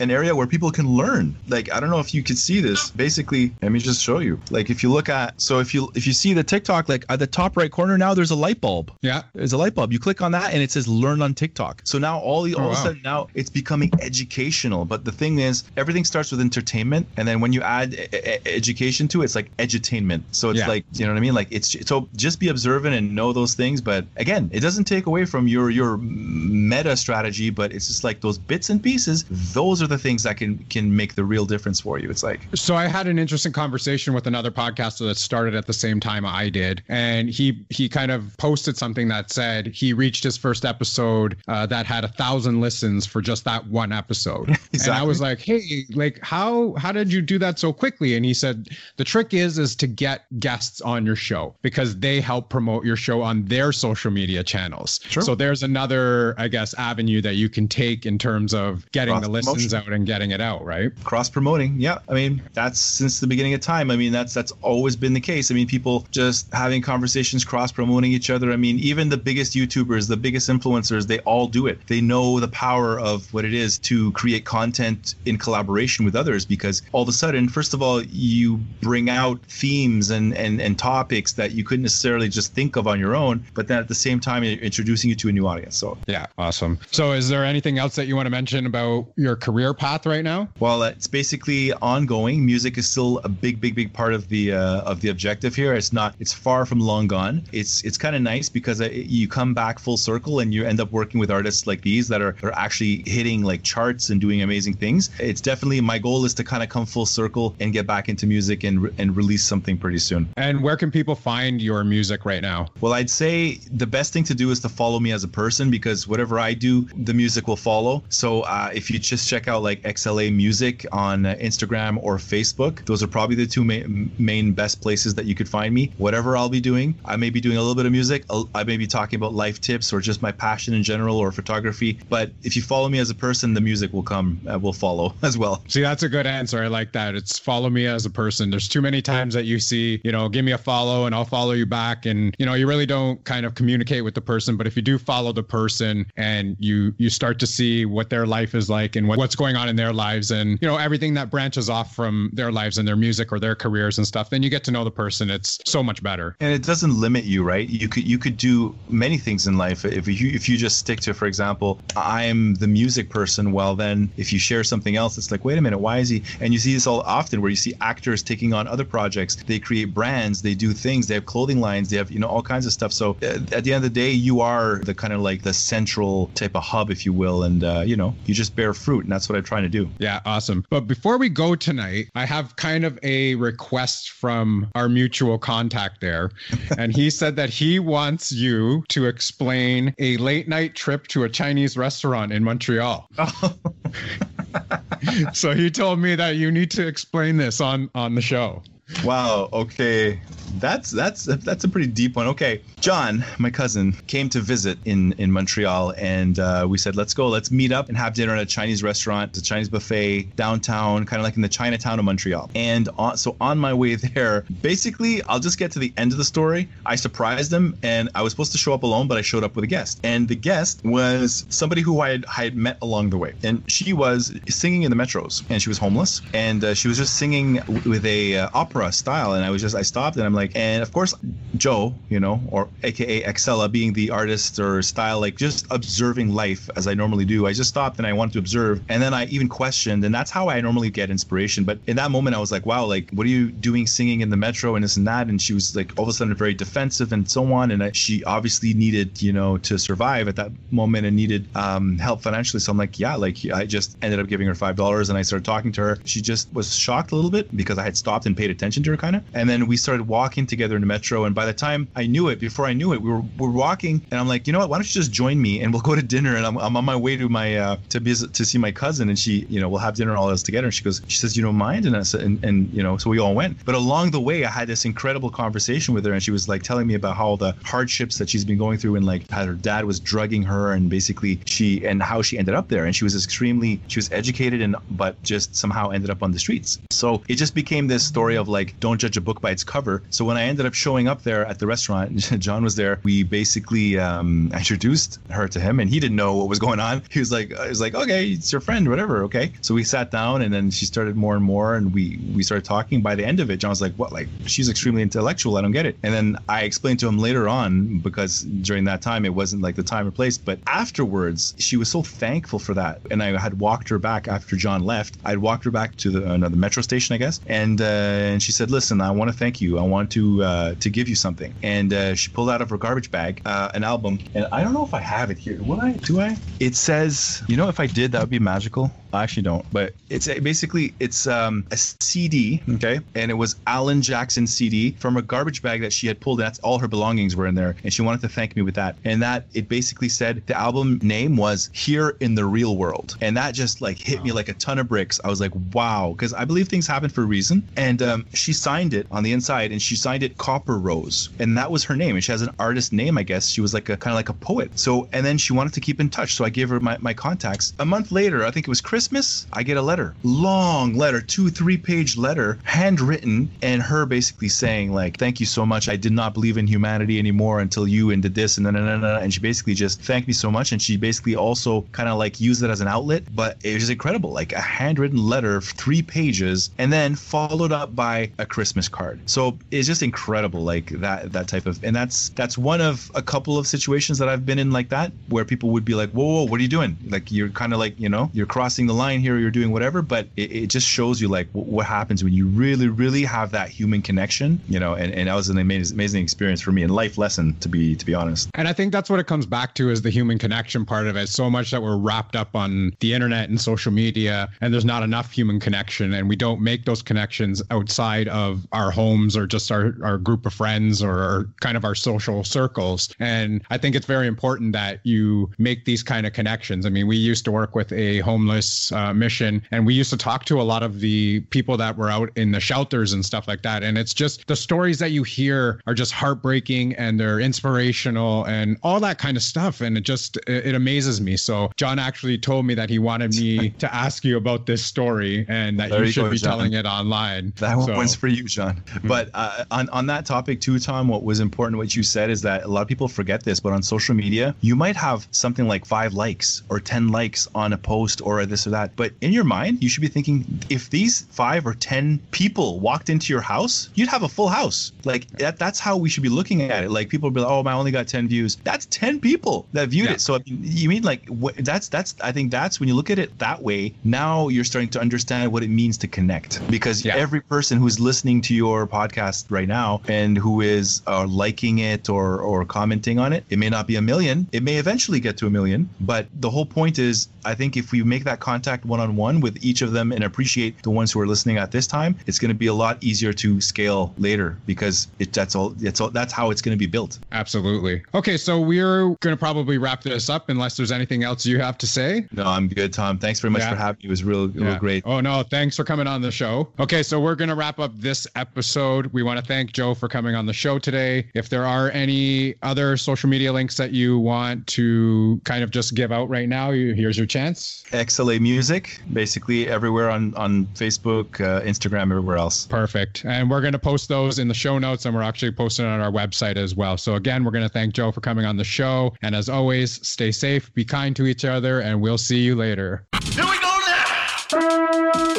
an area where people can learn. Like I don't know if you could see this. Basically, let me just show you. Like if you look at, so if you if you see the TikTok, like at the top right corner now, there's a light bulb. Yeah. There's a light bulb. You click on that and it says learn on TikTok. So now all the all Oh, of a oh, sudden now it's becoming educational. But the thing is, everything starts with entertainment, and then when you add e- education to it, it's like edutainment. So it's Yeah. like you know what I mean. Like it's so just be observant and know those things. But again, it doesn't take away from your your meta strategy. But it's just like those bits and pieces. Those are the things that can can make the real difference for you. It's like So I had an interesting conversation with another podcaster that started at the same time I did, and he he kind of posted something that said he reached his first episode uh, that had a thousand listens for just that one episode. And I was like, hey, like how how did you do that so quickly? And he said the trick is is to get guests on your show because they help promote your show on their social media channels. Sure. So there's another, I guess, avenue that you can take in terms of getting the Cross-promotion. listens out and getting it out, right? cross promoting yeah i mean that's since the beginning of time i mean that's that's always been the case i mean people just having conversations cross promoting each other i mean even the biggest youtubers the biggest influencers they all do it they know the power of what it is to create content in collaboration with others because all of a sudden first of all you bring out themes and and, and topics that you couldn't necessarily just think of on your own but then at the same time you're introducing you to a new audience so Yeah, awesome. So, is there anything else that you want to mention about your career path right now? Well, it's basically ongoing. Music is still a big, big, big part of the uh, of the objective here. It's not. It's far from long gone. It's it's kind of nice because you come back full circle and you end up working with artists like these that are, are actually hitting like charts and doing amazing things. It's definitely my goal is to kind of come full circle and get back into music and re- and release something pretty soon. And where can people find your music right now? Well, I'd say the best thing to do is to follow me as a person because whatever I do, the music will follow. So uh, if you just check out like XLA Music on uh, Instagram or Facebook, those are probably the two main, main best places that you could find me. Whatever I'll be doing, I may be doing a little bit of music. I may be talking about life tips or just my passion in general or photography. But if you follow me as a person, the music will come, uh, will follow as well. See, that's a good answer. I like that. It's follow me as a person. There's too many times that you see, you know, give me a follow and I'll follow you back. And, you know, you really don't kind of communicate with the person. But if you do follow the person and you you start to see what their life is like and what, what's going on in their lives and, you know, everything that branches off from their lives and their music or their careers and stuff, then you get to know the person. It's so much better. and it doesn't limit you right you could you could do many things in life if you if you just stick to for example i'm the music person well then if you share something else else. It's like, wait a minute, why is he? And you see this all often where you see actors taking on other projects. They create brands, they do things, they have clothing lines, they have you know all kinds of stuff. So uh, at the end of the day, you are the kind of like the central type of hub, if you will, and uh, you know you just bear fruit, and that's what I'm trying to do. Yeah, awesome. But before we go tonight, I have kind of a request from our mutual contact there. and he said that he wants you to explain a late night trip to a Chinese restaurant in Montreal. so he told me that you need to explain this on on the show. Wow. Okay. That's that's that's a pretty deep one. Okay, John, my cousin, came to visit in in Montreal, and uh, we said, let's go, let's meet up and have dinner at a Chinese restaurant, a Chinese buffet downtown, kind of like in the Chinatown of Montreal. And on, so on my way there, basically, I'll just get to the end of the story. I surprised him, and I was supposed to show up alone, but I showed up with a guest, and the guest was somebody who I had, I had met along the way, and she was singing in the metros, and she was homeless, and uh, she was just singing with a uh, opera style, and I was just I stopped and I'm like, and of course Joe, you know, or AKA Excella, being the artist or style, like just observing life as I normally do. I just stopped and I wanted to observe, and then I even questioned, and that's how I normally get inspiration. But in that moment, I was like, wow, like what are you doing singing in the metro and this and that? And she was like all of a sudden very defensive and so on, and I, she obviously needed, you know, to survive at that moment and needed um, help financially. So I'm like, yeah, like I just ended up giving her five dollars, and I started talking to her. She just was shocked a little bit because I had stopped and paid attention to her, kind of, and then we started walking together in the metro. And by the time I knew it, before I knew it, we were we're walking, and I'm like, you know what? Why don't you just join me and we'll go to dinner? And I'm, I'm on my way to my uh, to visit to see my cousin, and she, you know, we'll have dinner all of us together. And she goes, she says, you don't mind? And I said, and, and you know, so we all went. But along the way, I had this incredible conversation with her, and she was like telling me about how the hardships that she's been going through, and like how her dad was drugging her, and basically she and how she ended up there. And she was extremely, she was educated and but just somehow ended up on the streets. So it just became this story of like, don't judge a book by its cover. So when I ended up showing up there at the restaurant, John was there. We basically um, introduced her to him, and he didn't know what was going on. He was like, he was like, okay, it's your friend, whatever, okay. So we sat down, and then she started more and more, and we we started talking. By the end of it, John was like, what? Like she's extremely intellectual. I don't get it. And then I explained to him later on because during that time it wasn't like the time or place, but afterwards she was so thankful for that, and I had walked her back after John left. I'd walked her back to the another metro station, I guess, and uh, and she said, listen, I want to thank you. I want to uh, to give you something. And uh, she pulled out of her garbage bag uh, an album, and I don't know if I have it here. Will I? Do I? It says, you know, if I did, that would be magical. I actually don't, but it's a, basically it's um, a CD, okay, and it was Alan Jackson CD from a garbage bag that she had pulled. That's all her belongings were in there, and she wanted to thank me with that. And that it basically said the album name was "Here in the Real World," and that just like hit me like a ton of bricks. I was like, wow, because I believe things happen for a reason. And um, she signed it on the inside, and she signed it Copper Rose, and that was her name. And she has an artist name, I guess. She was like a kind of like a poet. So, and then she wanted to keep in touch, so I gave her my my contacts. A month later, I think it was Christmas. I get a letter, long letter, two, three page letter, handwritten, and her basically saying, like, thank you so much. I did not believe in humanity anymore until you and did this and then, and, and she basically just thanked me so much. And she basically also kind of like used it as an outlet, but it was incredible. Like a handwritten letter, three pages, and then followed up by a Christmas card. So it's just incredible, like that, that type of, and that's, that's one of a couple of situations that I've been in like that, where people would be like, whoa, whoa, what are you doing? Like you're kind of like, you know, you're crossing the line here, or you're doing whatever, but it, it just shows you like w- what happens when you really, really have that human connection, you know, and, and that was an amazing, amazing experience for me and life lesson to be, to be honest. And I think that's what it comes back to is the human connection part of it. So much that we're wrapped up on the internet and social media, and there's not enough human connection, and we don't make those connections outside of our homes or just our, our group of friends or, or kind of our social circles. And I think it's very important that you make these kind of connections. I mean, we used to work with a homeless uh, mission, and we used to talk to a lot of the people that were out in the shelters and stuff like that. And it's just the stories that you hear are just heartbreaking and they're inspirational and all that kind of stuff. And it just it, it amazes me. So John actually told me that he wanted me to ask you about this story and that There you should go, be John. telling it online. That So- one's for you, John. But uh, on on that topic too, Tom, what was important, what you said is that a lot of people forget this, but on social media, you might have something like five likes or ten likes on a post or this this or that. But in your mind, you should be thinking if these five or 10 people walked into your house, you'd have a full house. Like that, that's how we should be looking at it. Like people be like, oh, I only got 10 views. That's 10 people that viewed Yeah. it. So I mean, you mean like wh- that's, that's, I think that's when you look at it that way, now you're starting to understand what it means to connect because Yeah. every person who's listening to your podcast right now and who is uh, liking it or, or commenting on it, it may not be a million. It may eventually get to a million. But the whole point is, I think if we make that contact one on one with each of them and appreciate the ones who are listening at this time, it's going to be a lot easier to scale later because it, that's all. It's all. That's how it's going to be built. Absolutely. Okay, so we're going to probably wrap this up unless there's anything else you have to say. No, I'm good, Tom. Thanks very much Yeah. for having me. It was real, real Yeah. great. Oh, no. Thanks for coming on the show. Okay, so we're going to wrap up this episode. We want to thank Joe for coming on the show today. If there are any other social media links that you want to kind of just give out right now, here's your chance. XLA Music, basically everywhere on on Facebook, uh, Instagram, everywhere else. Perfect. And we're going to post those in the show notes and we're actually posting it on our website as well. So, again, we're going to thank Joe for coming on the show. And as always, stay safe, be kind to each other, and we'll see you later. Here we go now.